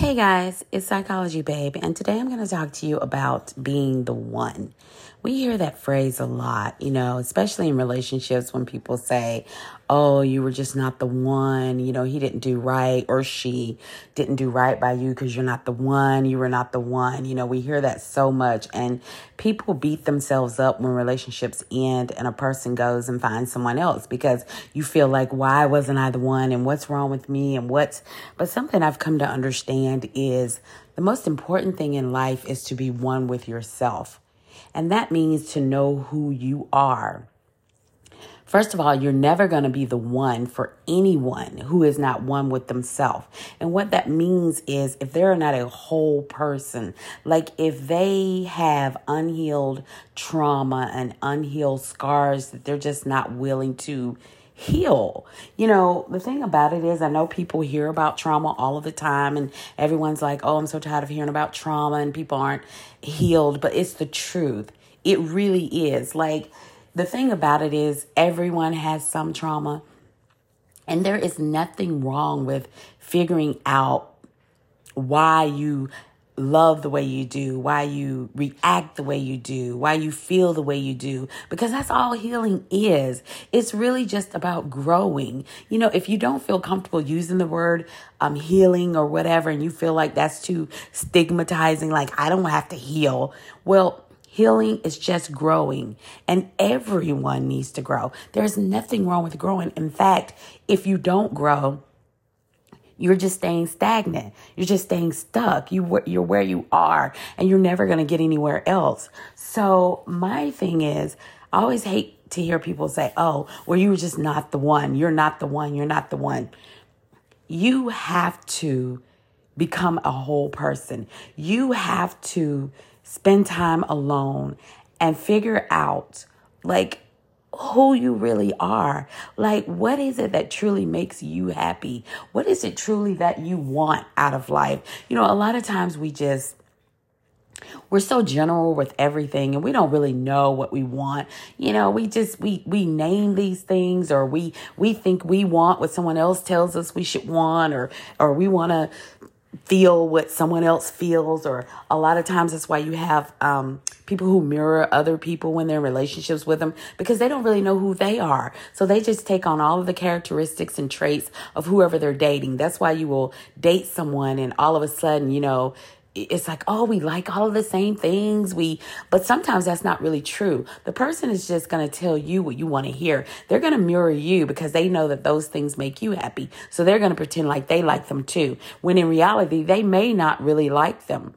Hey guys, it's Psychology Babe, and today I'm going to talk to you about being the one. We hear that phrase a lot, you know, especially in relationships when people say, Oh, you were just not the one, you know, he didn't do right, or she didn't do right by you because you're not the one, you were not the one. You know, we hear that so much, and people beat themselves up when relationships end and a person goes and finds someone else because you feel like, Why wasn't I the one, and what's wrong with me, and what's, but something I've come to understand is the most important thing in life is to be one with yourself. And that means to know who you are. First of all, you're never going to be the one for anyone who is not one with themselves. And what that means is if they're not a whole person, like if they have unhealed trauma and unhealed scars that they're just not willing to heal. You know, the thing about it is, I know people hear about trauma all of the time, and everyone's like, oh, I'm so tired of hearing about trauma, and people aren't healed, but it's the truth. It really is. Like, the thing about it is, everyone has some trauma, and there is nothing wrong with figuring out why you love the way you do, why you react the way you do, why you feel the way you do, because that's all healing is. It's really just about growing. You know, if you don't feel comfortable using the word um, healing or whatever, and you feel like that's too stigmatizing, like I don't have to heal, well, Healing is just growing, and everyone needs to grow. There's nothing wrong with growing. In fact, if you don't grow, you're just staying stagnant. You're just staying stuck. You you're where you are, and you're never going to get anywhere else. So my thing is, I always hate to hear people say, "Oh, well, you were just not the one. You're not the one. You're not the one." You have to become a whole person. You have to spend time alone and figure out like who you really are. Like, what is it that truly makes you happy? What is it truly that you want out of life? You know, a lot of times we just, we're so general with everything and we don't really know what we want you know we just we we name these things or we we think we want what someone else tells us we should want or or we want to feel what someone else feels or a lot of times that's why you have um, people who mirror other people when they're in relationships with them because they don't really know who they are. So they just take on all of the characteristics and traits of whoever they're dating. That's why you will date someone and all of a sudden you know it's like oh we like all of the same things. We but sometimes that's not really true. The person is just going to tell you what you want to hear. They're going to mirror you because they know that those things make you happy. So they're going to pretend like they like them too when in reality they may not really like them.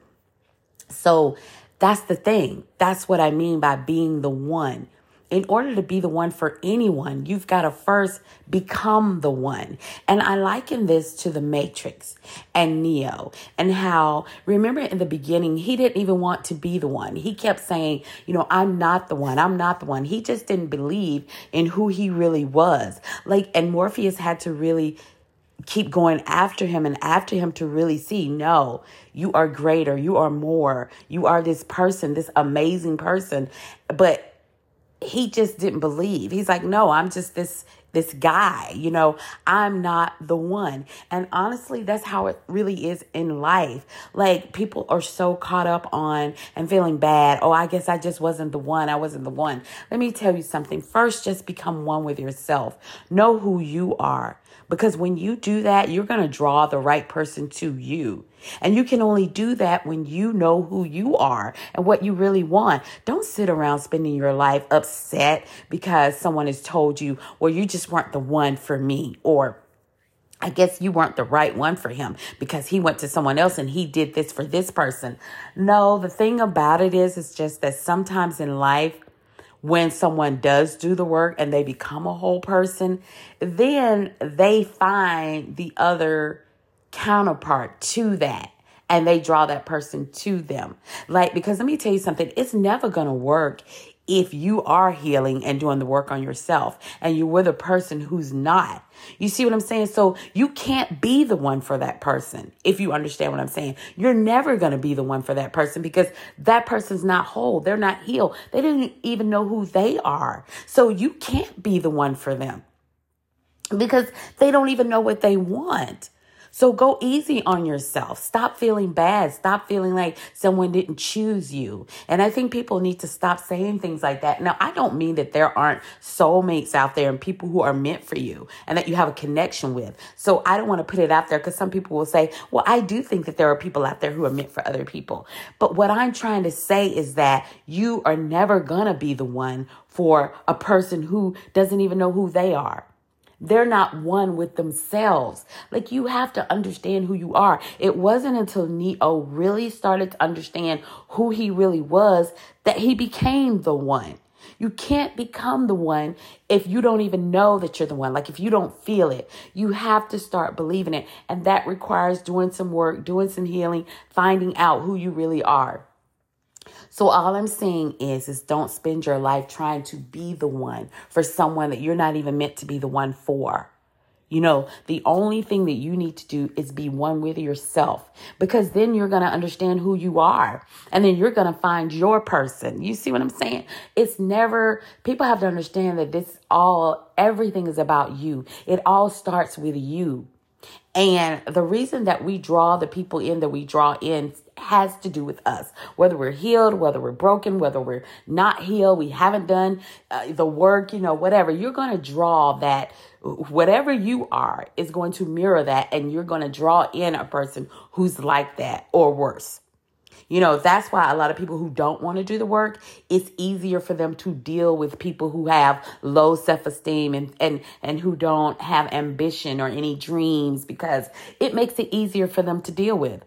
So that's the thing. That's what i mean by being the one in order to be the one for anyone, you've got to first become the one. And I liken this to the Matrix and Neo and how, remember in the beginning, he didn't even want to be the one. He kept saying, you know, I'm not the one. I'm not the one. He just didn't believe in who he really was. Like, and Morpheus had to really keep going after him and after him to really see no you are greater you are more you are this person this amazing person but he just didn't believe. He's like, no, I'm just this this guy, you know, I'm not the one. And honestly, that's how it really is in life. Like people are so caught up on and feeling bad. Oh, I guess I just wasn't the one. I wasn't the one. Let me tell you something. First, just become one with yourself. Know who you are. Because when you do that, you're going to draw the right person to you. And you can only do that when you know who you are and what you really want. Don't sit around spending your life upset because someone has told you, well, you just weren't the one for me, or I guess you weren't the right one for him because he went to someone else and he did this for this person. No, the thing about it is, it's just that sometimes in life, when someone does do the work and they become a whole person, then they find the other counterpart to that and they draw that person to them. Like, because let me tell you something, it's never going to work if you are healing and doing the work on yourself and you're with a person who's not. You see what I'm saying? So you can't be the one for that person if you understand what I'm saying. You're never going to be the one for that person because that person's not whole. They're not healed. They didn't even know who they are. So you can't be the one for them because they don't even know what they want. So go easy on yourself. Stop feeling bad. Stop feeling like someone didn't choose you. And I think people need to stop saying things like that. Now, I don't mean that there aren't soulmates out there and people who are meant for you and that you have a connection with. So I don't want to put it out there because some people will say, well, I do think that there are people out there who are meant for other people. But what I'm trying to say is that you are never going to be the one for a person who doesn't even know who they are. They're not one with themselves. Like you have to understand who you are. It wasn't until Neo really started to understand who he really was that he became the one. You can't become the one if you don't even know that you're the one. Like if you don't feel it, you have to start believing it. And that requires doing some work, doing some healing, finding out who you really are. So all I'm saying is is don't spend your life trying to be the one for someone that you're not even meant to be the one for. You know, the only thing that you need to do is be one with yourself because then you're going to understand who you are and then you're going to find your person. You see what I'm saying? It's never, people have to understand that this all, everything is about you. It all starts with you. And the reason that we draw the people in that we draw in has to do with us. Whether we're healed, whether we're broken, whether we're not healed, we haven't done uh, the work, you know, whatever. You're going to draw that whatever you are is going to mirror that and you're going to draw in a person who's like that or worse. You know, that's why a lot of people who don't want to do the work, it's easier for them to deal with people who have low self-esteem and and and who don't have ambition or any dreams because it makes it easier for them to deal with.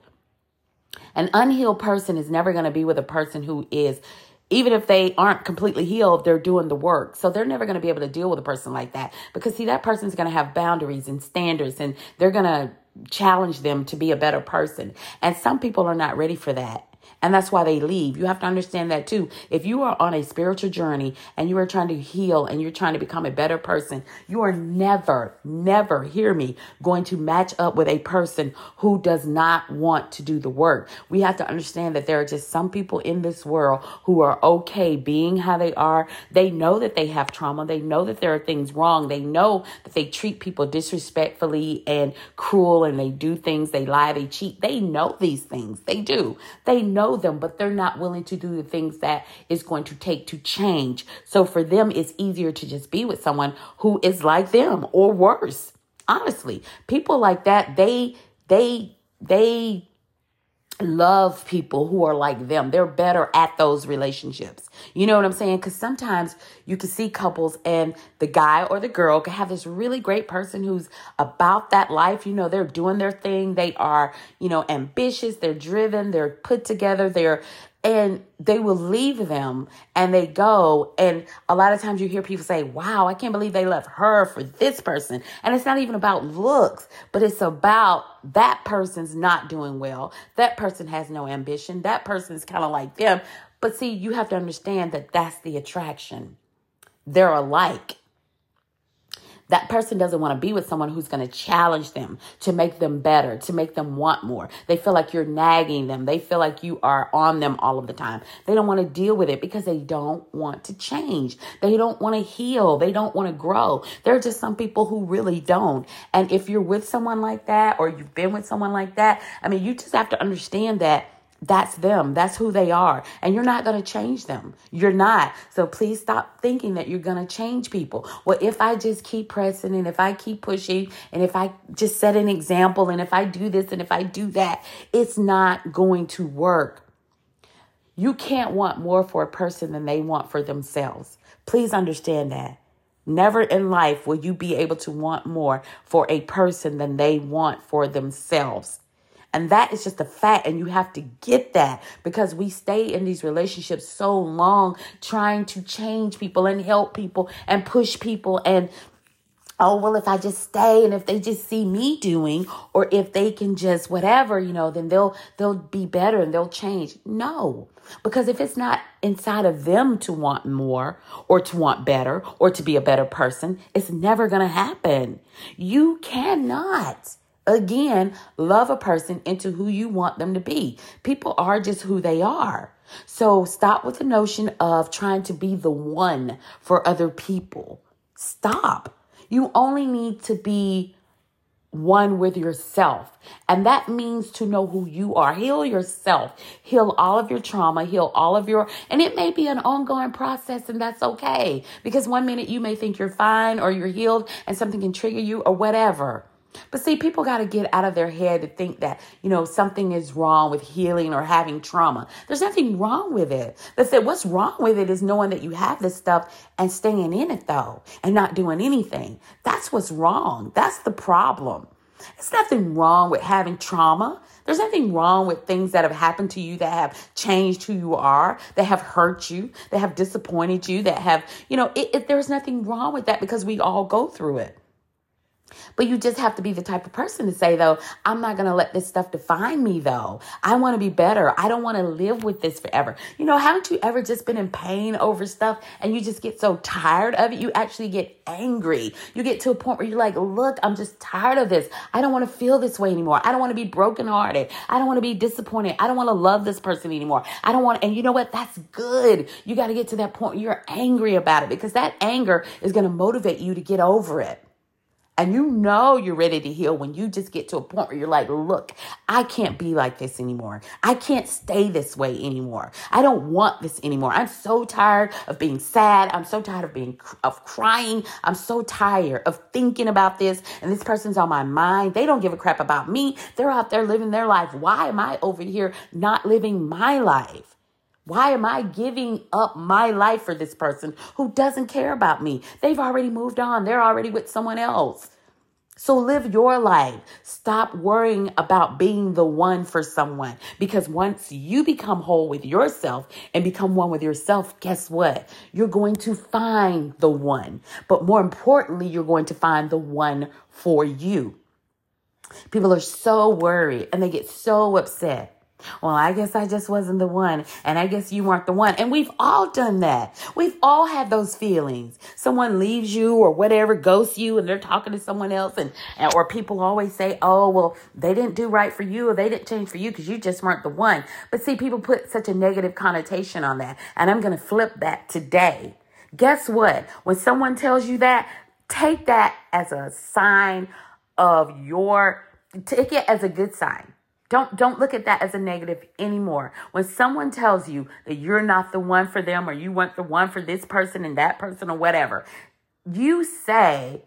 An unhealed person is never going to be with a person who is even if they aren't completely healed, they're doing the work. So they're never going to be able to deal with a person like that because see, that person's going to have boundaries and standards and they're going to challenge them to be a better person. And some people are not ready for that. And that's why they leave. You have to understand that too. If you are on a spiritual journey and you are trying to heal and you're trying to become a better person, you are never, never, hear me, going to match up with a person who does not want to do the work. We have to understand that there are just some people in this world who are okay being how they are. They know that they have trauma. They know that there are things wrong. They know that they treat people disrespectfully and cruel and they do things, they lie, they cheat. They know these things. They do. They know them, but they're not willing to do the things that is going to take to change. So for them, it's easier to just be with someone who is like them or worse. Honestly, people like that, they, they, they love people who are like them. They're better at those relationships. You know what I'm saying? Because sometimes you can see couples and the guy or the girl can have this really great person who's about that life. You know, they're doing their thing. They are, you know, ambitious. They're driven. They're put together. They're and they will leave them and they go. And a lot of times you hear people say wow i can't believe they left her for this person. And it's not even about looks but it's about that person's not doing well. That person has no ambition. That person is kind of like them. But see you have to understand that that's the attraction. They're alike that person doesn't want to be with someone who's going to challenge them, to make them better, to make them want more. They feel like you're nagging them. They feel like you are on them all of the time. They don't want to deal with it because they don't want to change. They don't want to heal. They don't want to grow. There are just some people who really don't. And if you're with someone like that or you've been with someone like that, I mean, you just have to understand that that's them. That's who they are. And you're not going to change them. You're not. So please stop thinking that you're going to change people. Well, if I just keep pressing and if I keep pushing and if I just set an example and if I do this and if I do that, it's not going to work. You can't want more for a person than they want for themselves. Please understand that. Never in life will you be able to want more for a person than they want for themselves. And that is just a fact. And you have to get that because we stay in these relationships so long trying to change people and help people and push people and oh well if i just stay and if they just see me doing or if they can just whatever you know then they'll they'll be better and they'll change no because if it's not inside of them to want more or to want better or to be a better person it's never going to happen you cannot again, love a person into who you want them to be. People are just who they are. So stop with the notion of trying to be the one for other people. Stop. You only need to be one with yourself. And that means to know who you are. Heal yourself. Heal all of your trauma. Heal all of your, and it may be an ongoing process and that's okay. Because one minute you may think you're fine or you're healed and something can trigger you or whatever. But see, people got to get out of their head to think that, you know, something is wrong with healing or having trauma. There's nothing wrong with it. But said what's wrong with it is knowing that you have this stuff and staying in it though and not doing anything. That's what's wrong. That's the problem. There's nothing wrong with having trauma. There's nothing wrong with things that have happened to you that have changed who you are, that have hurt you, that have disappointed you, that have, you know, it, it, there's nothing wrong with that because we all go through it. But you just have to be the type of person to say, though, I'm not going to let this stuff define me, though. I want to be better. I don't want to live with this forever. You know, haven't you ever just been in pain over stuff and you just get so tired of it? You actually get angry. You get to a point where you're like, look, I'm just tired of this. I don't want to feel this way anymore. I don't want to be brokenhearted. I don't want to be disappointed. I don't want to love this person anymore. I don't want, and you know what? That's good. You got to get to that point where you're angry about it because that anger is going to motivate you to get over it. And you know you're ready to heal when you just get to a point where you're like, look, I can't be like this anymore. I can't stay this way anymore. I don't want this anymore. I'm so tired of being sad. I'm so tired of being of crying. I'm so tired of thinking about this and this person's on my mind. They don't give a crap about me. They're out there living their life. Why am I over here not living my life? Why am I giving up my life for this person who doesn't care about me? They've already moved on. They're already with someone else. So live your life. Stop worrying about being the one for someone because once you become whole with yourself and become one with yourself, guess what? You're going to find the one. But more importantly, you're going to find the one for you. People are so worried and they get so upset well, I guess I just wasn't the one, and I guess you weren't the one. And we've all done that. We've all had those feelings. Someone leaves you or whatever, ghosts you, and they're talking to someone else, and, and or people always say, "Oh, well, they didn't do right for you, or they didn't change for you because you just weren't the one." But see, people put such a negative connotation on that, and I'm going to flip that today. Guess what? When someone tells you that, take that as a sign of your. Take it as a good sign don't don't look at that as a negative anymore. When someone tells you that you're not the one for them or you weren't the one for this person and that person or whatever, you say,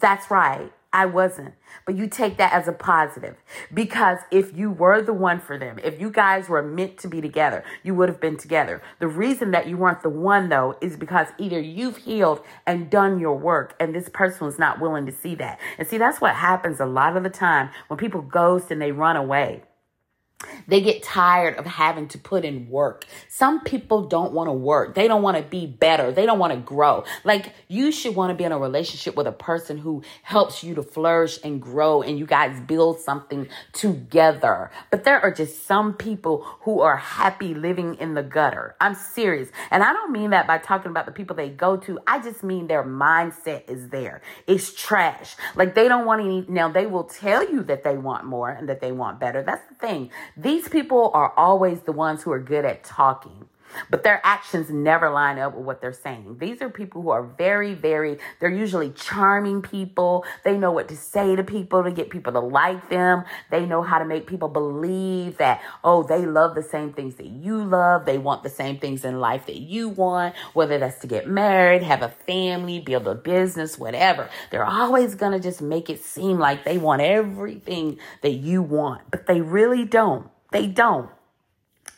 that's right. I wasn't. But you take that as a positive because if you were the one for them, if you guys were meant to be together, you would have been together. The reason that you weren't the one though is because either you've healed and done your work and this person was not willing to see that. And see, that's what happens a lot of the time when people ghost and they run away. They get tired of having to put in work. Some people don't want to work. They don't want to be better. They don't want to grow. Like you should want to be in a relationship with a person who helps you to flourish and grow and you guys build something together. But there are just some people who are happy living in the gutter. I'm serious. And I don't mean that by talking about the people they go to. I just mean their mindset is there. It's trash. Like they don't want any, now they will tell you that they want more and that they want better. That's the thing. These people are always the ones who are good at talking but their actions never line up with what they're saying. These are people who are very, very, they're usually charming people. They know what to say to people to get people to like them. They know how to make people believe that, oh, they love the same things that you love. They want the same things in life that you want, whether that's to get married, have a family, build a business, whatever. They're always going to just make it seem like they want everything that you want, but they really don't. They don't.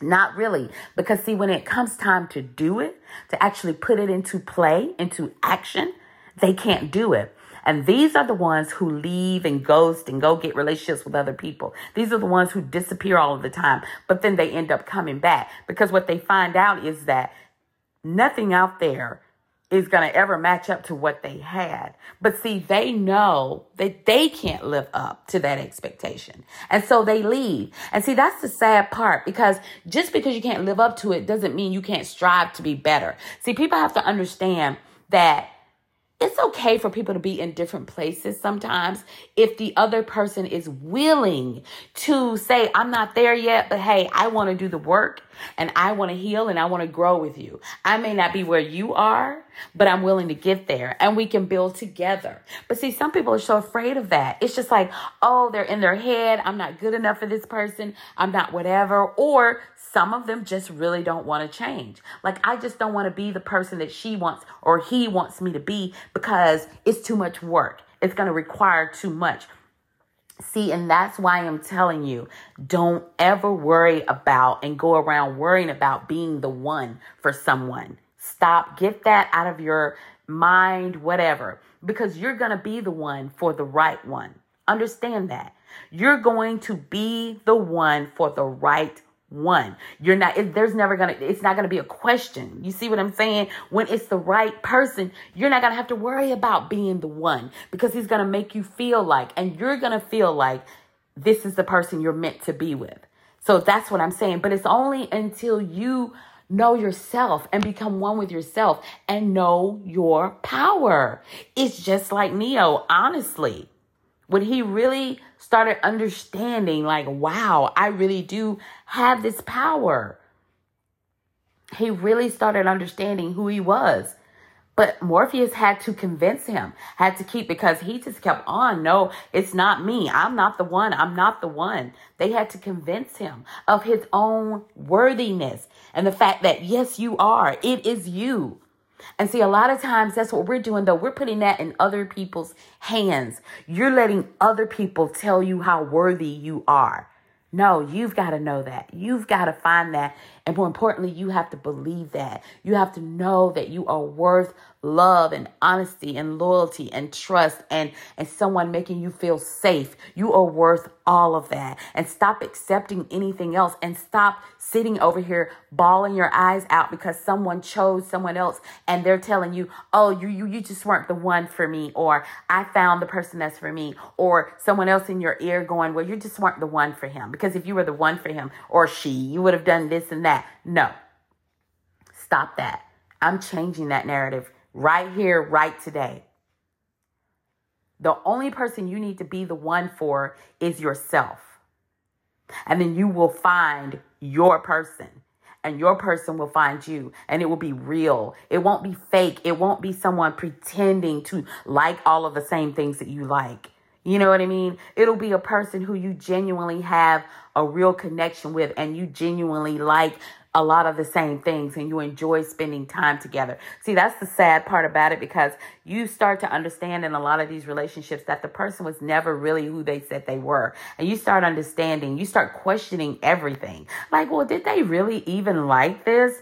Not really. Because see, when it comes time to do it, to actually put it into play, into action, they can't do it. And these are the ones who leave and ghost and go get relationships with other people. These are the ones who disappear all of the time, but then they end up coming back because what they find out is that nothing out there is going to ever match up to what they had. But see, they know that they can't live up to that expectation. And so they leave. And see, that's the sad part because just because you can't live up to it doesn't mean you can't strive to be better. See, people have to understand that it's okay for people to be in different places sometimes if the other person is willing to say, I'm not there yet, but hey, I want to do the work and I want to heal and I want to grow with you. I may not be where you are, but I'm willing to get there and we can build together. But see, some people are so afraid of that. It's just like, oh, they're in their head. I'm not good enough for this person. I'm not whatever. Or some of them just really don't want to change. Like, I just don't want to be the person that she wants or he wants me to be because it's too much work. It's going to require too much. See, and that's why I'm telling you don't ever worry about and go around worrying about being the one for someone. Stop, get that out of your mind, whatever, because you're going to be the one for the right one. Understand that. You're going to be the one for the right one. You're not, it, there's never gonna, it's not gonna be a question. You see what I'm saying? When it's the right person, you're not gonna have to worry about being the one because he's gonna make you feel like, and you're gonna feel like this is the person you're meant to be with. So that's what I'm saying. But it's only until you know yourself and become one with yourself and know your power. It's just like Neo, honestly when he really started understanding, like, wow, I really do have this power. He really started understanding who he was. But Morpheus had to convince him, had to keep, because he just kept on. No, it's not me. I'm not the one. I'm not the one. They had to convince him of his own worthiness and the fact that, yes, you are. It is you. And see, a lot of times that's what we're doing, though. We're putting that in other people's hands. You're letting other people tell you how worthy you are. No, you've got to know that. You've got to find that. And more importantly, you have to believe that. You have to know that you are worth love and honesty and loyalty and trust and, and someone making you feel safe. You are worth all of that. And stop accepting anything else and stop sitting over here bawling your eyes out because someone chose someone else and they're telling you, oh, you, you, you just weren't the one for me, or I found the person that's for me, or someone else in your ear going, well, you just weren't the one for him. Because if you were the one for him or she, you would have done this and that. No. Stop that. I'm changing that narrative right here, right today. The only person you need to be the one for is yourself. And then you will find your person, and your person will find you, and it will be real. It won't be fake. It won't be someone pretending to like all of the same things that you like. You know what I mean? It'll be a person who you genuinely have a real connection with, and you genuinely like a lot of the same things and you enjoy spending time together. See, that's the sad part about it because you start to understand in a lot of these relationships that the person was never really who they said they were. And you start understanding, you start questioning everything. Like, well, did they really even like this?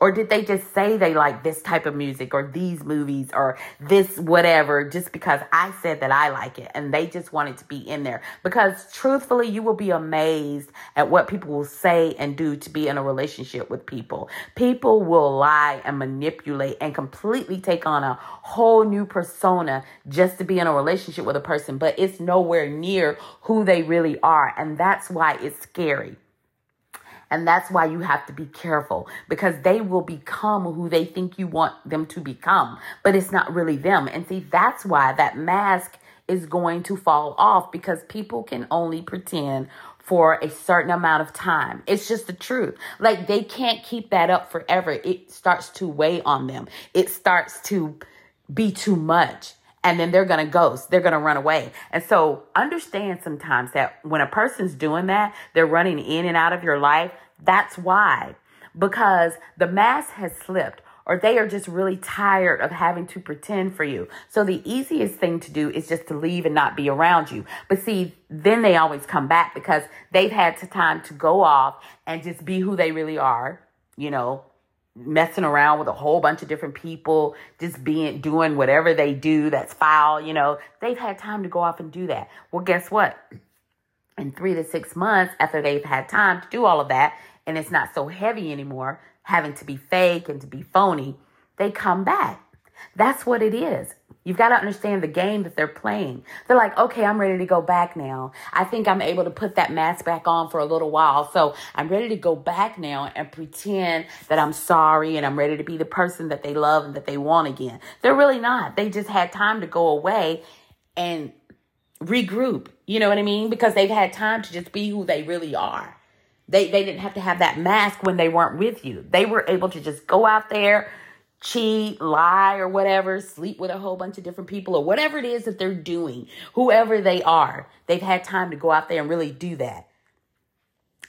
Or did they just say they like this type of music or these movies or this whatever just because I said that I like it and they just wanted to be in there? Because truthfully, you will be amazed at what people will say and do to be in a relationship with people. People will lie and manipulate and completely take on a whole new persona just to be in a relationship with a person, but it's nowhere near who they really are. And that's why it's scary. And that's why you have to be careful because they will become who they think you want them to become, but it's not really them. And see, that's why that mask is going to fall off because people can only pretend for a certain amount of time. It's just the truth. Like they can't keep that up forever. It starts to weigh on them. It starts to be too much and then they're going to ghost. They're going to run away. And so understand sometimes that when a person's doing that, they're running in and out of your life. That's why, because the mask has slipped or they are just really tired of having to pretend for you. So the easiest thing to do is just to leave and not be around you. But see, then they always come back because they've had time to go off and just be who they really are, you know, messing around with a whole bunch of different people, just being doing whatever they do that's foul, you know. They've had time to go off and do that. Well, guess what? In 3 to 6 months after they've had time to do all of that, and it's not so heavy anymore, having to be fake and to be phony, they come back. That's what it is. You've got to understand the game that they're playing. They're like, okay, I'm ready to go back now. I think I'm able to put that mask back on for a little while. So I'm ready to go back now and pretend that I'm sorry and I'm ready to be the person that they love and that they want again. They're really not. They just had time to go away and regroup. You know what I mean? Because they've had time to just be who they really are. They they didn't have to have that mask when they weren't with you. They were able to just go out there, cheat, lie, or whatever, sleep with a whole bunch of different people, or whatever it is that they're doing, whoever they are, they've had time to go out there and really do that.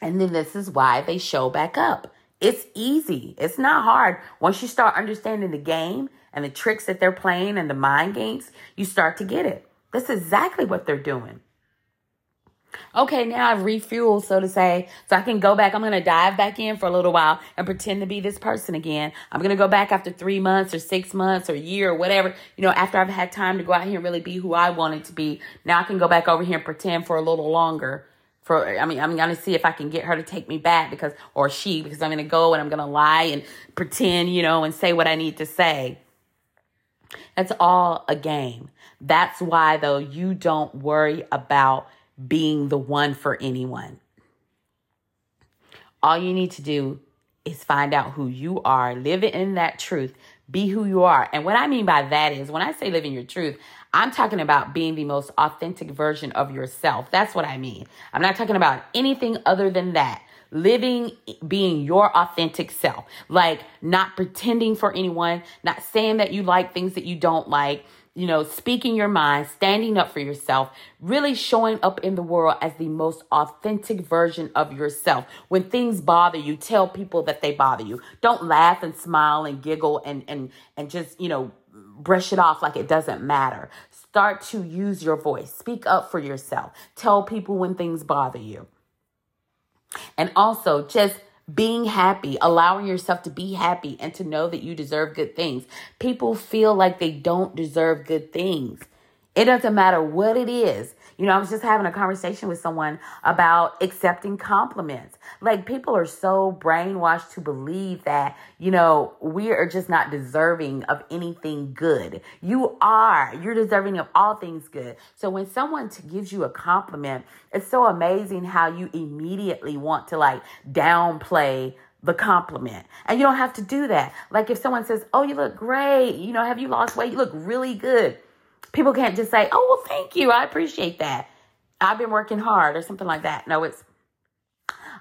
And then this is why they show back up. It's easy. It's not hard. Once you start understanding the game and the tricks that they're playing and the mind games, you start to get it. That's exactly what they're doing. Okay, now I've refueled, so to say, so I can go back. I'm going to dive back in for a little while and pretend to be this person again. I'm going to go back after three months or six months or a year or whatever, you know, after I've had time to go out here and really be who I wanted to be. Now I can go back over here and pretend for a little longer. For, I mean, I'm going to see if I can get her to take me back because, or she, because I'm going to go and I'm going to lie and pretend, you know, and say what I need to say. That's all a game. That's why, though, you don't worry about being the one for anyone. All you need to do is find out who you are, live in that truth, be who you are. And what I mean by that is when I say live in your truth, I'm talking about being the most authentic version of yourself. That's what I mean. I'm not talking about anything other than that. Living, being your authentic self, like not pretending for anyone, not saying that you like things that you don't like, you know, speaking your mind, standing up for yourself, really showing up in the world as the most authentic version of yourself. When things bother you, tell people that they bother you. Don't laugh and smile and giggle and and and just, you know, brush it off like it doesn't matter. Start to use your voice. Speak up for yourself. Tell people when things bother you. And also just being happy, allowing yourself to be happy and to know that you deserve good things. People feel like they don't deserve good things. It doesn't matter what it is. You know, I was just having a conversation with someone about accepting compliments. Like people are so brainwashed to believe that, you know, we are just not deserving of anything good. You are. You're deserving of all things good. So when someone gives you a compliment, it's so amazing how you immediately want to like downplay the compliment. And you don't have to do that. Like if someone says, Oh, you look great, you know, have you lost weight? You look really good. People can't just say, oh, well, thank you. I appreciate that. I've been working hard or something like that. No, it's,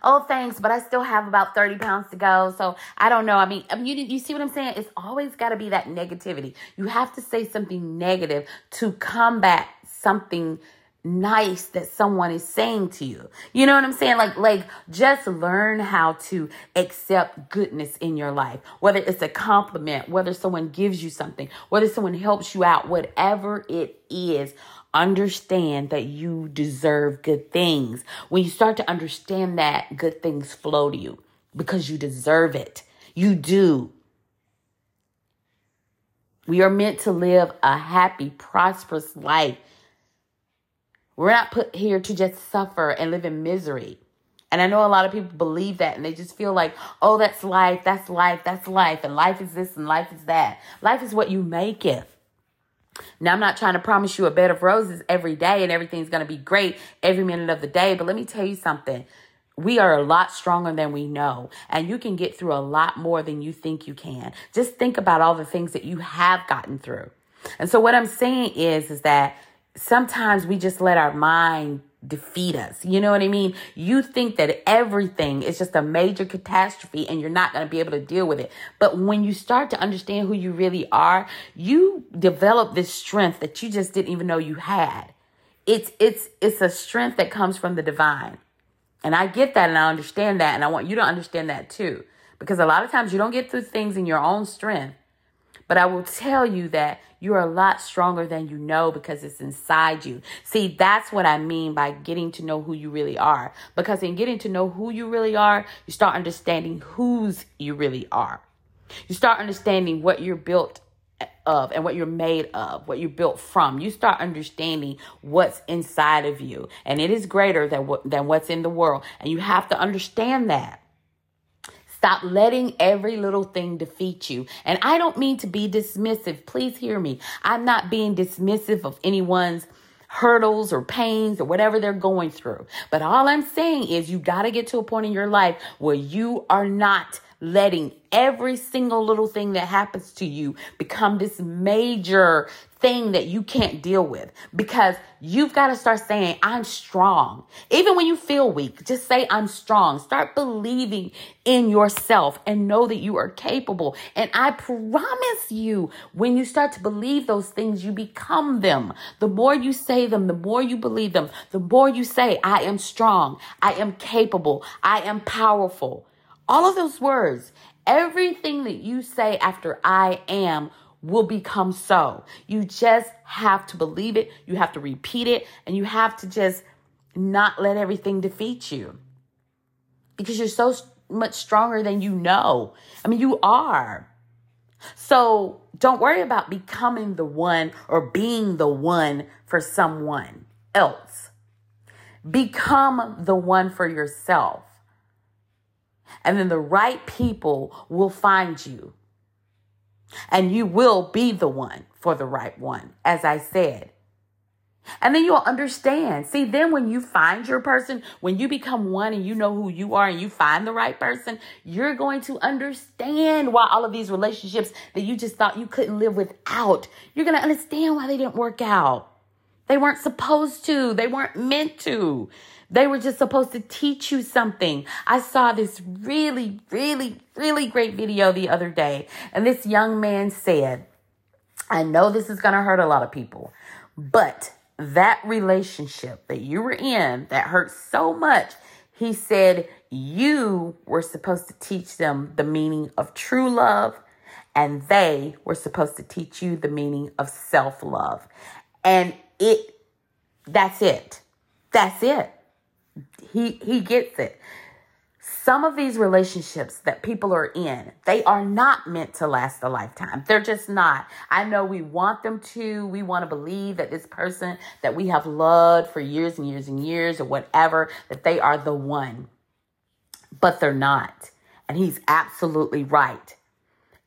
oh, thanks, but I still have about 30 pounds to go. So I don't know. I mean, I mean you, you see what I'm saying? It's always got to be that negativity. You have to say something negative to combat something nice that someone is saying to you. You know what I'm saying? Like like just learn how to accept goodness in your life. Whether it's a compliment, whether someone gives you something, whether someone helps you out, whatever it is, understand that you deserve good things. When you start to understand that, good things flow to you because you deserve it. You do. We are meant to live a happy, prosperous life we're not put here to just suffer and live in misery. And I know a lot of people believe that and they just feel like, oh, that's life, that's life, that's life, and life is this and life is that. Life is what you make it. Now, I'm not trying to promise you a bed of roses every day and everything's going to be great every minute of the day, but let me tell you something. We are a lot stronger than we know, and you can get through a lot more than you think you can. Just think about all the things that you have gotten through. And so, what I'm saying is, is that sometimes we just let our mind defeat us. You know what I mean? You think that everything is just a major catastrophe and you're not going to be able to deal with it. But when you start to understand who you really are, you develop this strength that you just didn't even know you had. It's it's it's a strength that comes from the divine. And I get that and I understand that and I want you to understand that too. Because a lot of times you don't get through things in your own strength. But I will tell you that you're a lot stronger than you know because it's inside you. See, that's what I mean by getting to know who you really are. Because in getting to know who you really are, you start understanding whose you really are. You start understanding what you're built of and what you're made of, what you're built from. You start understanding what's inside of you, and it is greater than what than what's in the world. And you have to understand that. Stop letting every little thing defeat you. And I don't mean to be dismissive. Please hear me. I'm not being dismissive of anyone's hurdles or pains or whatever they're going through. But all I'm saying is you got to get to a point in your life where you are not letting every single little thing that happens to you become this major thing that you can't deal with because you've got to start saying, I'm strong. Even when you feel weak, just say, I'm strong. Start believing in yourself and know that you are capable. And I promise you, when you start to believe those things, you become them. The more you say them, the more you believe them, the more you say, I am strong. I am capable. I am powerful. All of those words, everything that you say after I am will become so. You just have to believe it, you have to repeat it, and you have to just not let everything defeat you because you're so much stronger than you know. I mean, you are. So don't worry about becoming the one or being the one for someone else. Become the one for yourself. And then the right people will find you and you will be the one for the right one, as I said. And then you'll understand. See, then when you find your person, when you become one and you know who you are and you find the right person, you're going to understand why all of these relationships that you just thought you couldn't live without, you're going to understand why they didn't work out. They weren't supposed to, they weren't meant to. They were just supposed to teach you something. I saw this really, really, really great video the other day, and this young man said, I know this is going to hurt a lot of people, but that relationship that you were in that hurt so much, he said, you were supposed to teach them the meaning of true love, and they were supposed to teach you the meaning of self love. And it, that's it. That's it. He he gets it. Some of these relationships that people are in, they are not meant to last a lifetime. They're just not. I know we want them to. We want to believe that this person that we have loved for years and years and years or whatever, that they are the one. But they're not. And he's absolutely right.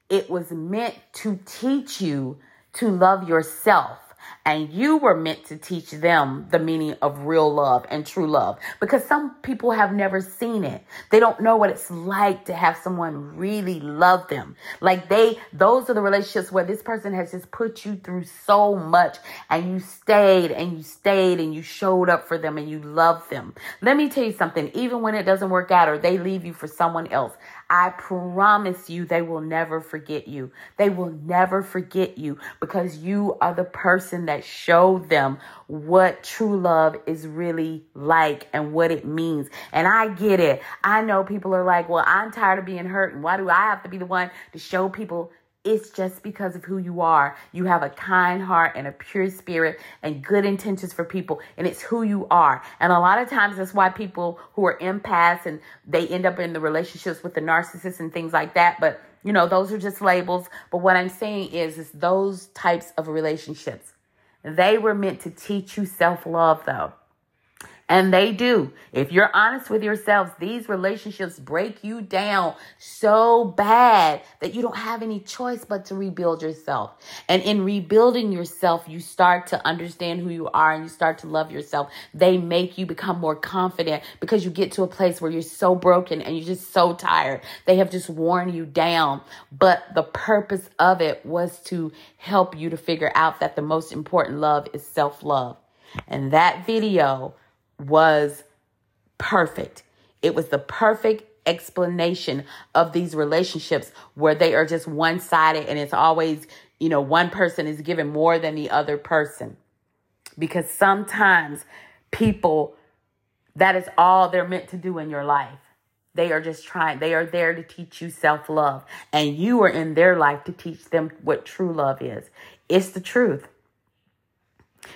It was meant to teach you to love yourself and you were meant to teach them the meaning of real love and true love because some people have never seen it. They don't know what it's like to have someone really love them. Like they, those are the relationships where this person has just put you through so much and you stayed and you stayed and you showed up for them and you loved them. Let me tell you something, even when it doesn't work out or they leave you for someone else, I promise you they will never forget you. They will never forget you because you are the person that showed them what true love is really like and what it means. And I get it. I know people are like, well, I'm tired of being hurt. And why do I have to be the one to show people it's just because of who you are. You have a kind heart and a pure spirit and good intentions for people, and it's who you are. And a lot of times that's why people who are empaths and they end up in the relationships with the narcissists and things like that. But you know, those are just labels. But what I'm saying is, is those types of relationships. They were meant to teach you self love, though. And they do. If you're honest with yourselves, these relationships break you down so bad that you don't have any choice but to rebuild yourself. And in rebuilding yourself, you start to understand who you are and you start to love yourself. They make you become more confident because you get to a place where you're so broken and you're just so tired. They have just worn you down. But the purpose of it was to help you to figure out that the most important love is self love. And that video was perfect. It was the perfect explanation of these relationships where they are just one sided and it's always, you know, one person is given more than the other person. Because sometimes people, that is all they're meant to do in your life. They are just trying, they are there to teach you self love. And you are in their life to teach them what true love is. It's the truth.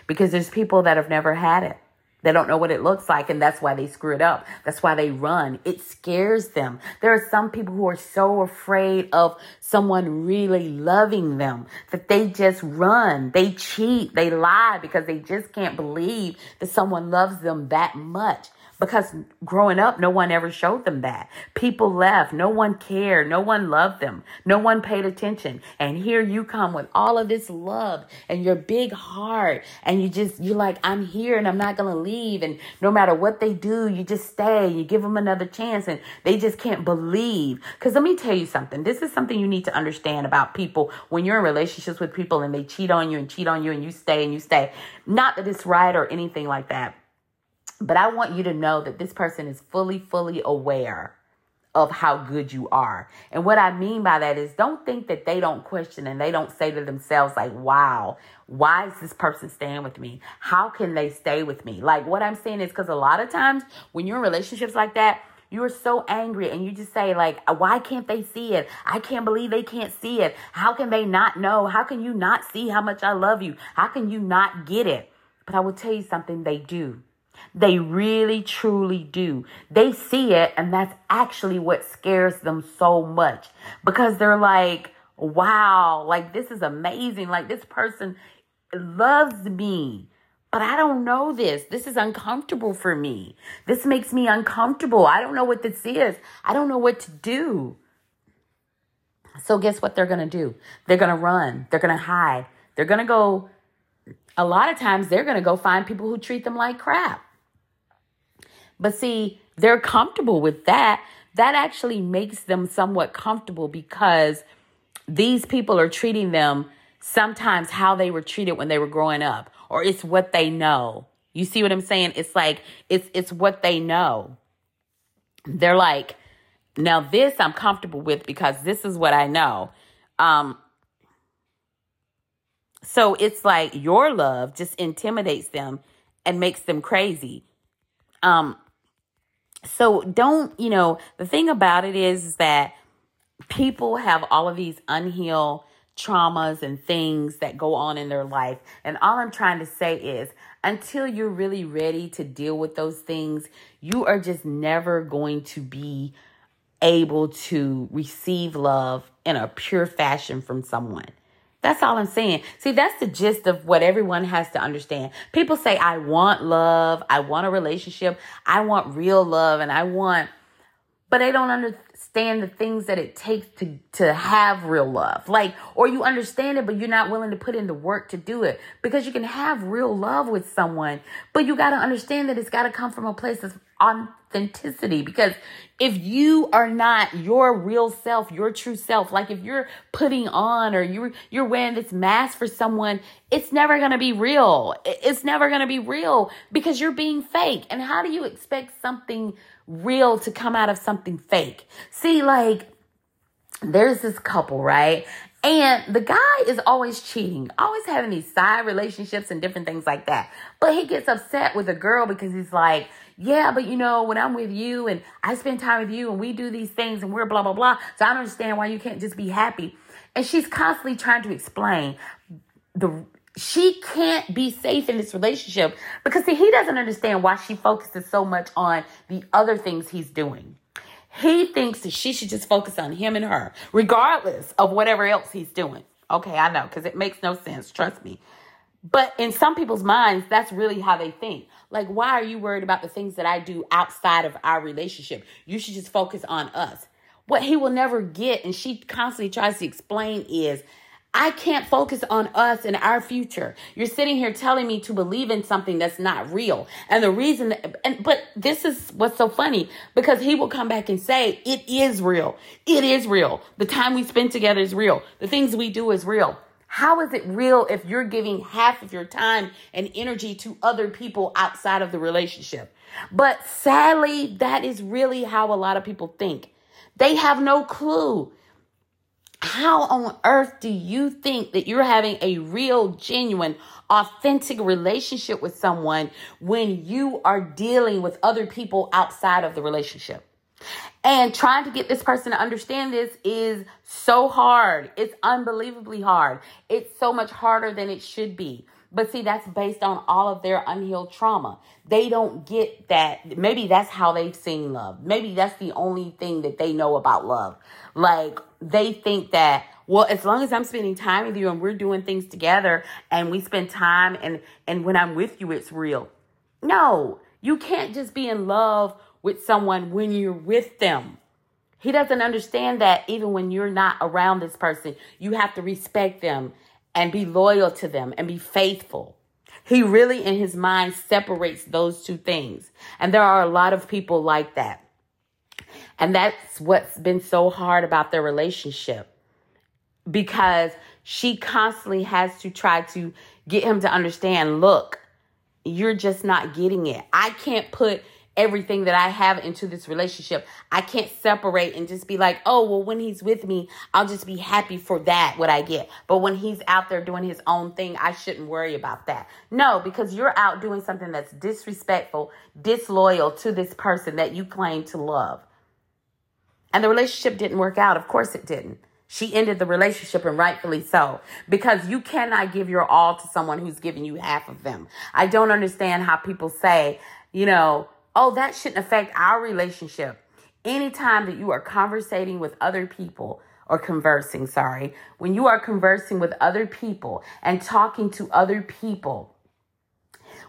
Because there's people that have never had it. They don't know what it looks like, and that's why they screw it up. That's why they run. It scares them. There are some people who are so afraid of someone really loving them that they just run. They cheat. They lie because they just can't believe that someone loves them that much. Because growing up, no one ever showed them that. People left. No one cared. No one loved them. No one paid attention. And here you come with all of this love and your big heart. And you just, you're like, I'm here and I'm not going to leave. And no matter what they do, you just stay. You give them another chance and they just can't believe. Because let me tell you something. This is something you need to understand about people when you're in relationships with people and they cheat on you and cheat on you and you stay and you stay. Not that it's right or anything like that but I want you to know that this person is fully, fully aware of how good you are. And what I mean by that is don't think that they don't question and they don't say to themselves, like, wow, why is this person staying with me? How can they stay with me? Like, what I'm saying is because a lot of times when you're in relationships like that, you're so angry and you just say like why can't they see it i can't believe they can't see it how can they not know how can you not see how much i love you how can you not get it but i will tell you something they do they really, truly do. They see it, and that's actually what scares them so much because they're like, wow, like this is amazing. Like this person loves me. But I don't know this. This is uncomfortable for me. This makes me uncomfortable. I don't know what this is. I don't know what to do. So, guess what they're going to do? They're going to run. They're going to hide. They're going to go, a lot of times, they're going to go find people who treat them like crap. But see, they're comfortable with that. That actually makes them somewhat comfortable because these people are treating them sometimes how they were treated when they were growing up or it's what they know. You see what I'm saying? It's like it's it's what they know. They're like, now this I'm comfortable with because this is what I know. Um so it's like your love just intimidates them and makes them crazy. Um so don't, you know, the thing about it is, that people have all of these unhealed traumas and things that go on in their life. And all I'm trying to say is until you're really ready to deal with those things, you are just never going to be able to receive love in a pure fashion from someone. That's all I'm saying. See, that's the gist of what everyone has to understand. People say, I want love. I want a relationship. I want real love and I want, but they don't understand the things that it takes to, to have real love. Like, or you understand it, but you're not willing to put in the work to do it because you can have real love with someone, but you got to understand that it's got to come from a place of authenticity because if you are not your real self, your true self, like if you're putting on or you're you're wearing this mask for someone, it's never going to be real. It's never going to be real because you're being fake. And how do you expect something real to come out of something fake? See, like there's this couple, right? And the guy is always cheating, always having these side relationships and different things like that. But he gets upset with a girl because he's like, yeah, but you know, when I'm with you and I spend time with you and we do these things and we're blah, blah, blah. So I don't understand why you can't just be happy. And she's constantly trying to explain the she can't be safe in this relationship because see, he doesn't understand why she focuses so much on the other things he's doing. He thinks that she should just focus on him and her, regardless of whatever else he's doing. Okay, I know, because it makes no sense. Trust me. But in some people's minds, that's really how they think. Like, why are you worried about the things that I do outside of our relationship? You should just focus on us. What he will never get, and she constantly tries to explain, is I can't focus on us and our future. You're sitting here telling me to believe in something that's not real. And the reason, that, and, but this is what's so funny because he will come back and say, it is real. It is real. The time we spend together is real. The things we do is real. How is it real if you're giving half of your time and energy to other people outside of the relationship? But sadly, that is really how a lot of people think. They have no clue. How on earth do you think that you're having a real, genuine, authentic relationship with someone when you are dealing with other people outside of the relationship? And trying to get this person to understand this is so hard. It's unbelievably hard. It's so much harder than it should be. But see, that's based on all of their unhealed trauma. They don't get that. Maybe that's how they've seen love. Maybe that's the only thing that they know about love. Like they think that, well, as long as I'm spending time with you and we're doing things together and we spend time and, and when I'm with you, it's real. No, You can't just be in love with someone when you're with them. He doesn't understand that even when you're not around this person, you have to respect them and be loyal to them and be faithful. He really, in his mind, separates those two things. And there are a lot of people like that. And that's what's been so hard about their relationship because she constantly has to try to get him to understand look, you're just not getting it. I can't put everything that I have into this relationship. I can't separate and just be like, oh, well, when he's with me, I'll just be happy for that, what I get. But when he's out there doing his own thing, I shouldn't worry about that. No, because you're out doing something that's disrespectful, disloyal to this person that you claim to love. And the relationship didn't work out. Of course it didn't. She ended the relationship and rightfully so because you cannot give your all to someone who's giving you half of them. I don't understand how people say, you know, oh, that shouldn't affect our relationship. Anytime that you are conversating with other people, or conversing, sorry, when you are conversing with other people and talking to other people,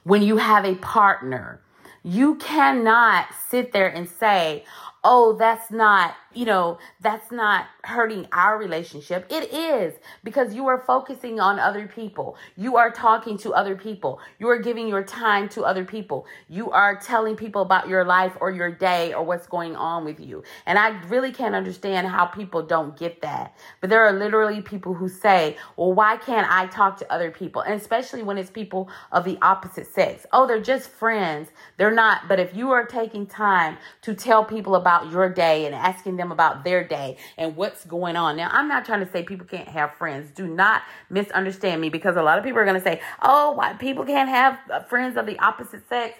when you have a partner, you cannot sit there and say, oh, that's not, you know, that's not hurting our relationship. It is because you are focusing on other people. You are talking to other people. You are giving your time to other people. You are telling people about your life or your day or what's going on with you. And I really can't understand how people don't get that. But there are literally people who say, well, why can't I talk to other people? And especially when it's people of the opposite sex. Oh, they're just friends. They're not. But if you are taking time to tell people about your day and asking them about their day and what's going on. Now, I'm not trying to say people can't have friends. Do not misunderstand me because a lot of people are going to say, oh, why people can't have uh, friends of the opposite sex.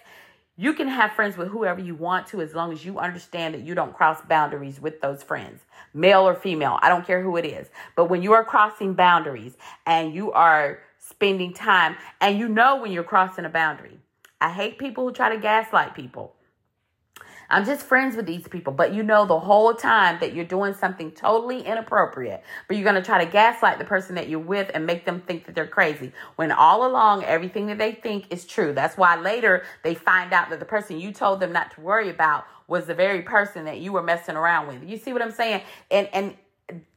You can have friends with whoever you want to as long as you understand that you don't cross boundaries with those friends, male or female. I don't care who it is. But when you are crossing boundaries and you are spending time and you know when you're crossing a boundary, I hate people who try to gaslight people. I'm just friends with these people, but you know the whole time that you're doing something totally inappropriate, but you're going to try to gaslight the person that you're with and make them think that they're crazy when all along everything that they think is true. That's why later they find out that the person you told them not to worry about was the very person that you were messing around with. You see what I'm saying? And and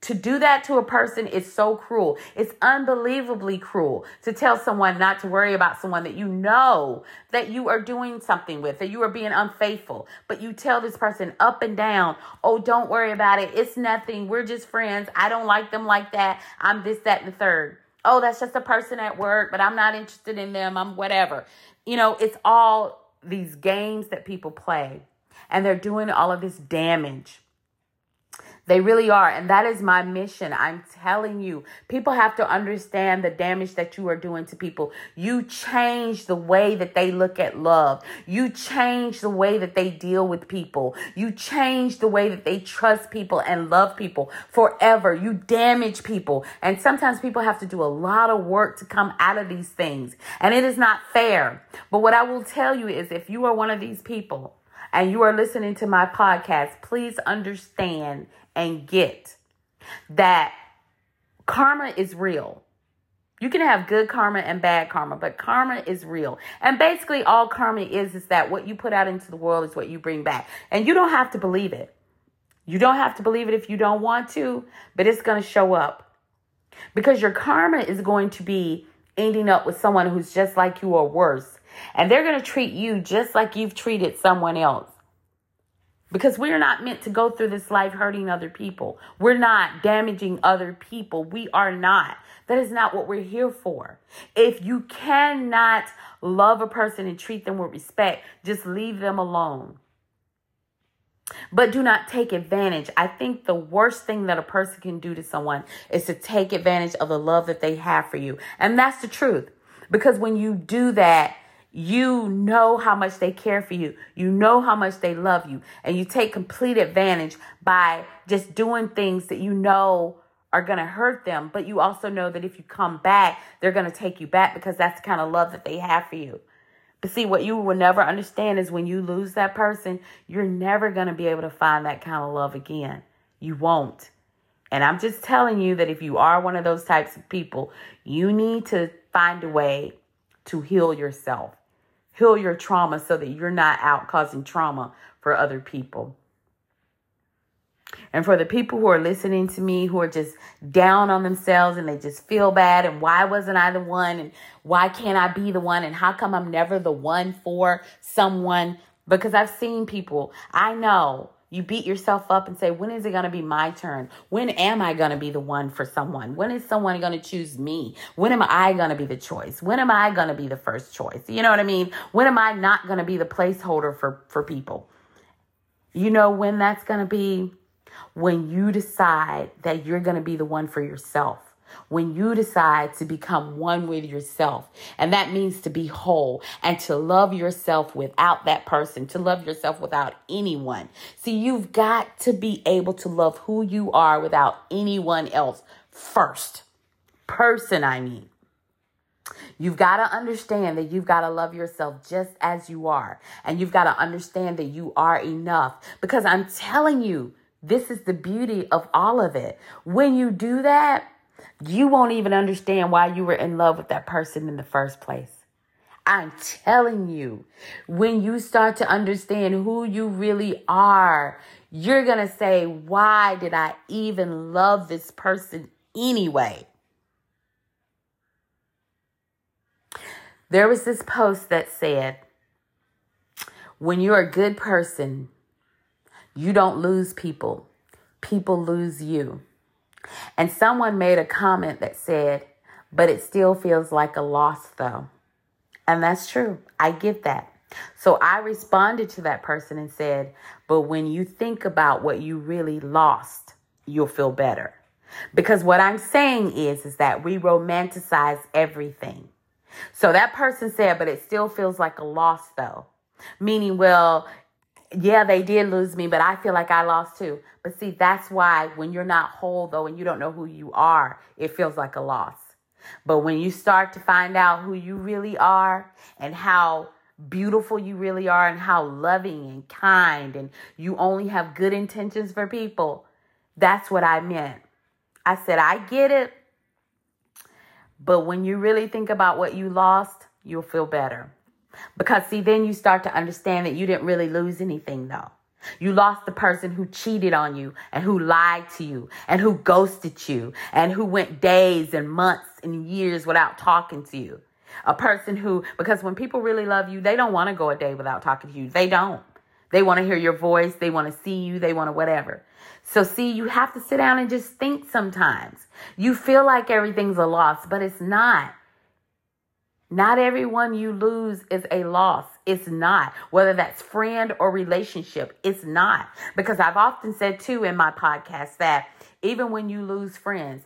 to do that to a person is so cruel. It's unbelievably cruel to tell someone not to worry about someone that you know that you are doing something with, that you are being unfaithful. But you tell this person up and down, oh, don't worry about it. It's nothing. We're just friends. I don't like them like that. I'm this, that, and the third. Oh, that's just a person at work, but I'm not interested in them. I'm whatever. You know, it's all these games that people play, and they're doing all of this damage they really are. And that is my mission. I'm telling you, people have to understand the damage that you are doing to people. You change the way that they look at love. You change the way that they deal with people. You change the way that they trust people and love people forever. You damage people. And sometimes people have to do a lot of work to come out of these things. And it is not fair. But what I will tell you is if you are one of these people, and you are listening to my podcast, please understand and get that karma is real. You can have good karma and bad karma, but karma is real. And basically all karma is is that what you put out into the world is what you bring back. And you don't have to believe it. You don't have to believe it if you don't want to, but it's going to show up. Because your karma is going to be ending up with someone who's just like you or worse. And they're going to treat you just like you've treated someone else because we're not meant to go through this life hurting other people. We're not damaging other people. We are not. That is not what we're here for. If you cannot love a person and treat them with respect, just leave them alone. But do not take advantage. I think the worst thing that a person can do to someone is to take advantage of the love that they have for you. And that's the truth. Because when you do that, you know how much they care for you. You know how much they love you. And you take complete advantage by just doing things that you know are going to hurt them. But you also know that if you come back, they're going to take you back because that's the kind of love that they have for you. But see, what you will never understand is when you lose that person, you're never going to be able to find that kind of love again. You won't. And I'm just telling you that if you are one of those types of people, you need to find a way to heal yourself Heal your trauma so that you're not out causing trauma for other people. And for the people who are listening to me who are just down on themselves and they just feel bad and why wasn't I the one and why can't I be the one and how come I'm never the one for someone? Because I've seen people, I know you beat yourself up and say, when is it going to be my turn? When am I going to be the one for someone? When is someone going to choose me? When am I going to be the choice? When am I going to be the first choice? You know what I mean? When am I not going to be the placeholder for, for people? You know when that's going to be? When you decide that you're going to be the one for yourself when you decide to become one with yourself. And that means to be whole and to love yourself without that person, to love yourself without anyone. See, you've got to be able to love who you are without anyone else first. Person, I mean. You've got to understand that you've got to love yourself just as you are. And you've got to understand that you are enough. Because I'm telling you, this is the beauty of all of it. When you do that, you won't even understand why you were in love with that person in the first place. I'm telling you, when you start to understand who you really are, you're going to say, Why did I even love this person anyway? There was this post that said, When you're a good person, you don't lose people, people lose you. And someone made a comment that said, but it still feels like a loss though. And that's true. I get that. So I responded to that person and said, but when you think about what you really lost, you'll feel better. Because what I'm saying is, is that we romanticize everything. So that person said, but it still feels like a loss though. Meaning, well, yeah, they did lose me, but I feel like I lost too. But see, that's why when you're not whole though, and you don't know who you are, it feels like a loss. But when you start to find out who you really are and how beautiful you really are and how loving and kind and you only have good intentions for people, that's what I meant. I said, I get it. But when you really think about what you lost, you'll feel better. Because, see, then you start to understand that you didn't really lose anything, though. You lost the person who cheated on you and who lied to you and who ghosted you and who went days and months and years without talking to you. A person who, because when people really love you, they don't want to go a day without talking to you. They don't. They want to hear your voice. They want to see you. They want to whatever. So, see, you have to sit down and just think sometimes. You feel like everything's a loss, but it's not. Not everyone you lose is a loss. It's not. Whether that's friend or relationship, it's not. Because I've often said too in my podcast that even when you lose friends,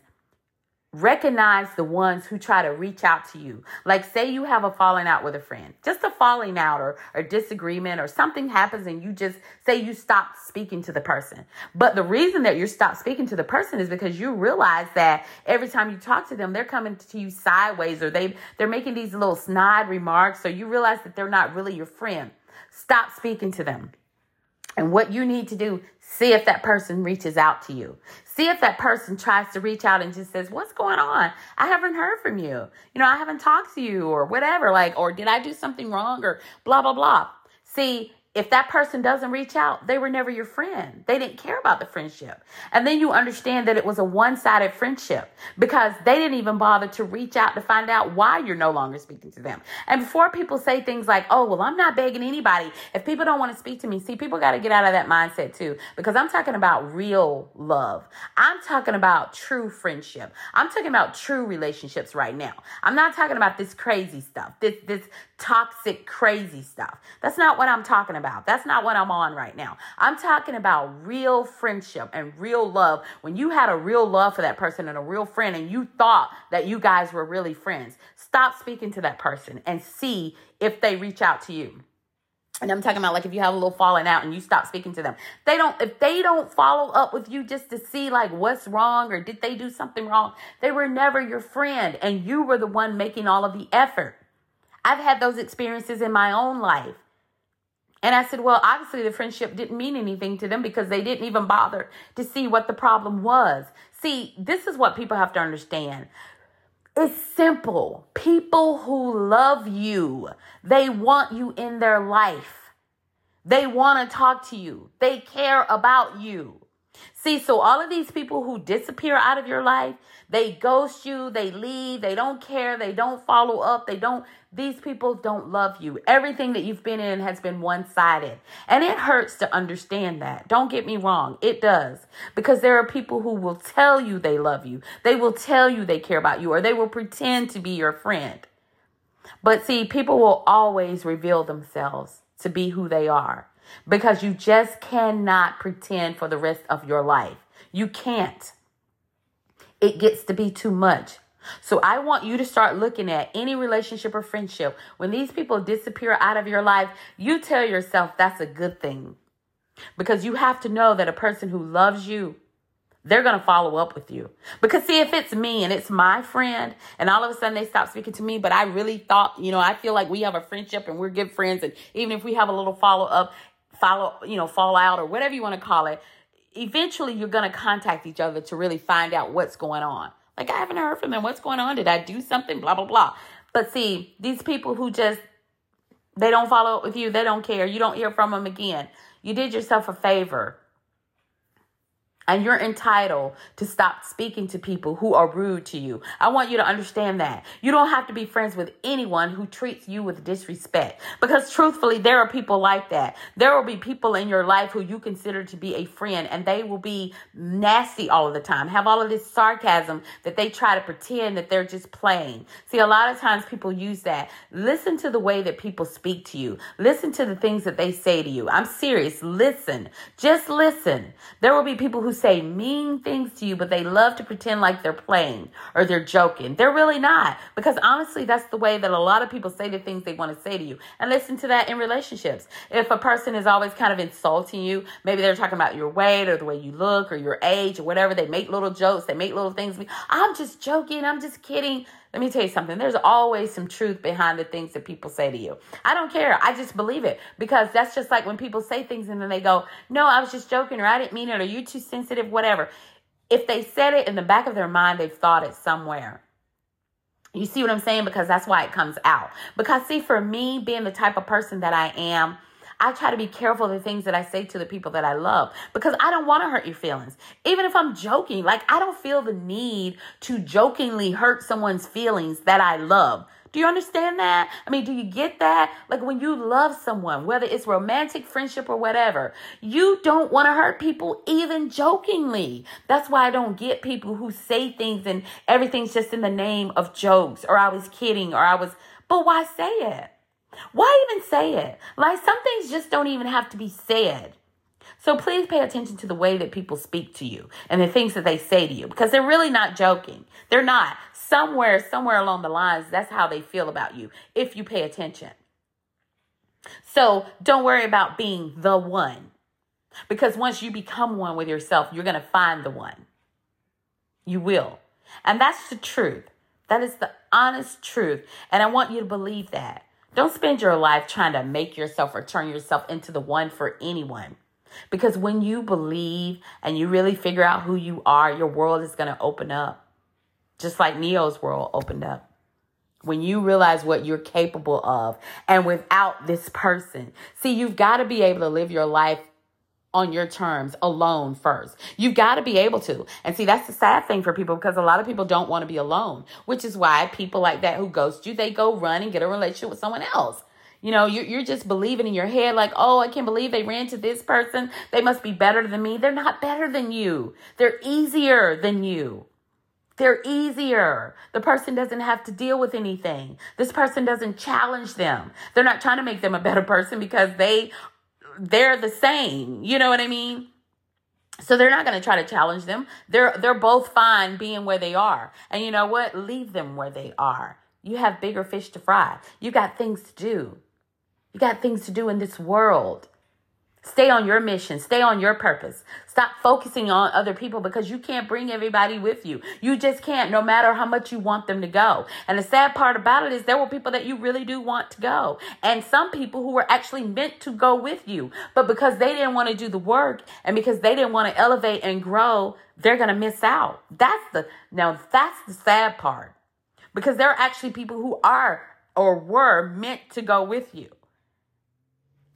recognize the ones who try to reach out to you. Like, say you have a falling out with a friend, just a falling out or, or disagreement or something happens and you just say you stop speaking to the person. But the reason that you stop speaking to the person is because you realize that every time you talk to them, they're coming to you sideways or they, they're making these little snide remarks. So you realize that they're not really your friend. Stop speaking to them. And what you need to do, see if that person reaches out to you. See if that person tries to reach out and just says, What's going on? I haven't heard from you. You know, I haven't talked to you or whatever. Like, or did I do something wrong or blah, blah, blah. See, if that person doesn't reach out, they were never your friend. They didn't care about the friendship. And then you understand that it was a one sided friendship because they didn't even bother to reach out to find out why you're no longer speaking to them. And before people say things like, oh, well, I'm not begging anybody. If people don't want to speak to me, see, people got to get out of that mindset too because I'm talking about real love. I'm talking about true friendship. I'm talking about true relationships right now. I'm not talking about this crazy stuff, this, this toxic, crazy stuff. That's not what I'm talking about. That's not what I'm on right now. I'm talking about real friendship and real love. When you had a real love for that person and a real friend and you thought that you guys were really friends, stop speaking to that person and see if they reach out to you. And I'm talking about like if you have a little falling out and you stop speaking to them. They don't if they don't follow up with you just to see like what's wrong or did they do something wrong, they were never your friend and you were the one making all of the effort. I've had those experiences in my own life. And I said, well, obviously the friendship didn't mean anything to them because they didn't even bother to see what the problem was. See, this is what people have to understand. It's simple. People who love you, they want you in their life. They want to talk to you. They care about you. See, so all of these people who disappear out of your life, they ghost you, they leave, they don't care, they don't follow up, they don't, these people don't love you. Everything that you've been in has been one sided. And it hurts to understand that. Don't get me wrong, it does. Because there are people who will tell you they love you, they will tell you they care about you, or they will pretend to be your friend. But see, people will always reveal themselves to be who they are because you just cannot pretend for the rest of your life. You can't. It gets to be too much. So I want you to start looking at any relationship or friendship. When these people disappear out of your life, you tell yourself that's a good thing. Because you have to know that a person who loves you, they're going to follow up with you. Because see, if it's me and it's my friend and all of a sudden they stop speaking to me, but I really thought, you know, I feel like we have a friendship and we're good friends. And even if we have a little follow up, follow, you know, fall out or whatever you want to call it, eventually you're going to contact each other to really find out what's going on. Like, I haven't heard from them. What's going on? Did I do something? Blah, blah, blah. But see, these people who just, they don't follow up with you, they don't care. You don't hear from them again. You did yourself a favor and you're entitled to stop speaking to people who are rude to you. I want you to understand that. You don't have to be friends with anyone who treats you with disrespect because truthfully, there are people like that. There will be people in your life who you consider to be a friend and they will be nasty all the time, have all of this sarcasm that they try to pretend that they're just playing. See, a lot of times people use that. Listen to the way that people speak to you. Listen to the things that they say to you. I'm serious. Listen. Just listen. There will be people who say mean things to you, but they love to pretend like they're playing or they're joking. They're really not. Because honestly, that's the way that a lot of people say the things they want to say to you. And listen to that in relationships. If a person is always kind of insulting you, maybe they're talking about your weight or the way you look or your age or whatever, they make little jokes, they make little things. I'm just joking, I'm just kidding. Let me tell you something. There's always some truth behind the things that people say to you. I don't care. I just believe it because that's just like when people say things and then they go, No, I was just joking or I didn't mean it or you too sensitive, whatever. If they said it in the back of their mind, they've thought it somewhere. You see what I'm saying? Because that's why it comes out. Because, see, for me, being the type of person that I am, I try to be careful of the things that I say to the people that I love because I don't want to hurt your feelings. Even if I'm joking, like I don't feel the need to jokingly hurt someone's feelings that I love. Do you understand that? I mean, do you get that? Like when you love someone, whether it's romantic, friendship, or whatever, you don't want to hurt people even jokingly. That's why I don't get people who say things and everything's just in the name of jokes or I was kidding or I was, but why say it? Why even say it? Like some things just don't even have to be said. So please pay attention to the way that people speak to you and the things that they say to you because they're really not joking. They're not. Somewhere, somewhere along the lines, that's how they feel about you if you pay attention. So don't worry about being the one because once you become one with yourself, you're going to find the one. You will. And that's the truth. That is the honest truth. And I want you to believe that. Don't spend your life trying to make yourself or turn yourself into the one for anyone. Because when you believe and you really figure out who you are, your world is going to open up. Just like Neo's world opened up. When you realize what you're capable of and without this person. See, you've got to be able to live your life on your terms alone first. You've got to be able to. And see, that's the sad thing for people because a lot of people don't want to be alone, which is why people like that who ghost you, they go run and get a relationship with someone else. You know, you're, you're just believing in your head, like, oh, I can't believe they ran to this person. They must be better than me. They're not better than you. They're easier than you. They're easier. The person doesn't have to deal with anything. This person doesn't challenge them. They're not trying to make them a better person because they they're the same. You know what I mean? So they're not going to try to challenge them. They're they're both fine being where they are. And you know what? Leave them where they are. You have bigger fish to fry. You got things to do. You got things to do in this world. Stay on your mission. Stay on your purpose. Stop focusing on other people because you can't bring everybody with you. You just can't, no matter how much you want them to go. And the sad part about it is there were people that you really do want to go. And some people who were actually meant to go with you. But because they didn't want to do the work and because they didn't want to elevate and grow, they're going to miss out. That's the, now that's the sad part. because there are actually people who are or were meant to go with you.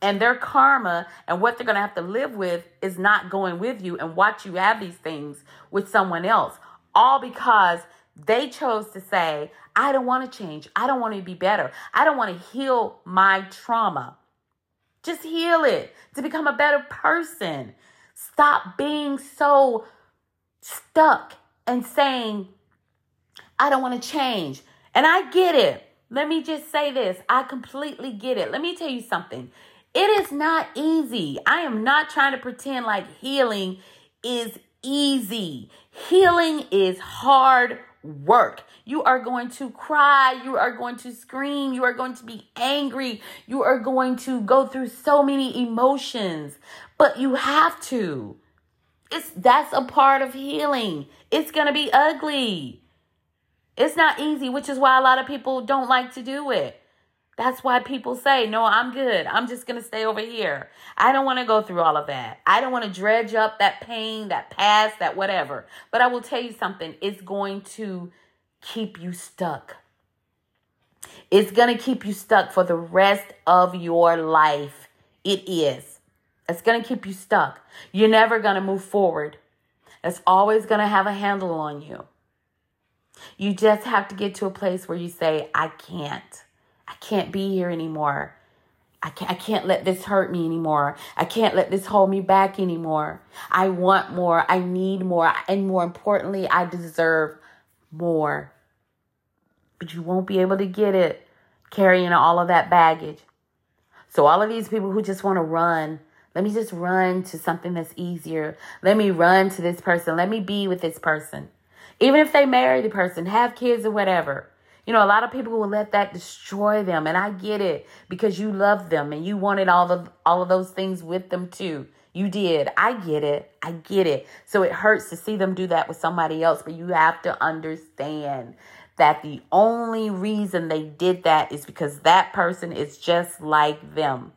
And their karma and what they're going to have to live with is not going with you and watch you have these things with someone else. All because they chose to say, I don't want to change. I don't want to be better. I don't want to heal my trauma. Just heal it to become a better person. Stop being so stuck and saying, I don't want to change. And I get it. Let me just say this I completely get it. Let me tell you something. It is not easy. I am not trying to pretend like healing is easy. Healing is hard work. You are going to cry. You are going to scream. You are going to be angry. You are going to go through so many emotions, but you have to. It's that's a part of healing. It's going to be ugly. It's not easy, which is why a lot of people don't like to do it. That's why people say, No, I'm good. I'm just going to stay over here. I don't want to go through all of that. I don't want to dredge up that pain, that past, that whatever. But I will tell you something it's going to keep you stuck. It's going to keep you stuck for the rest of your life. It is. It's going to keep you stuck. You're never going to move forward. It's always going to have a handle on you. You just have to get to a place where you say, I can't. I can't be here anymore. I can't, I can't let this hurt me anymore. I can't let this hold me back anymore. I want more. I need more. And more importantly, I deserve more. But you won't be able to get it carrying all of that baggage. So, all of these people who just want to run, let me just run to something that's easier. Let me run to this person. Let me be with this person. Even if they marry the person, have kids or whatever. You know, a lot of people will let that destroy them, and I get it because you love them and you wanted all the all of those things with them too. You did. I get it. I get it. So it hurts to see them do that with somebody else, but you have to understand that the only reason they did that is because that person is just like them.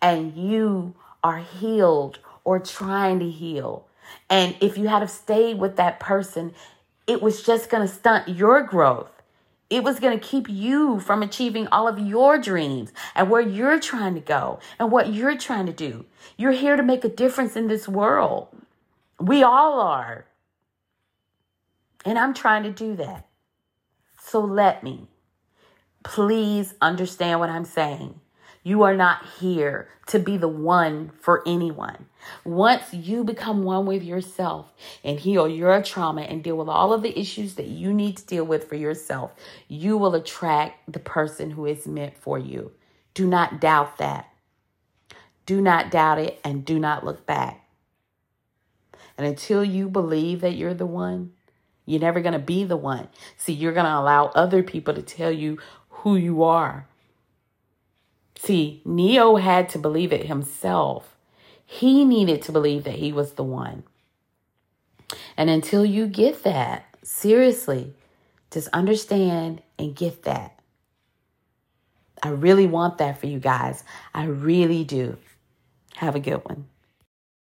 And you are healed or trying to heal. And if you had have stayed with that person, it was just going to stunt your growth. It was going to keep you from achieving all of your dreams and where you're trying to go and what you're trying to do. You're here to make a difference in this world. We all are. And I'm trying to do that. So let me. Please understand what I'm saying. You are not here to be the one for anyone. Once you become one with yourself and heal your trauma and deal with all of the issues that you need to deal with for yourself, you will attract the person who is meant for you. Do not doubt that. Do not doubt it and do not look back. And until you believe that you're the one, you're never going to be the one. See, you're going to allow other people to tell you who you are. See, Neo had to believe it himself. He needed to believe that he was the one. And until you get that, seriously, just understand and get that. I really want that for you guys. I really do. Have a good one.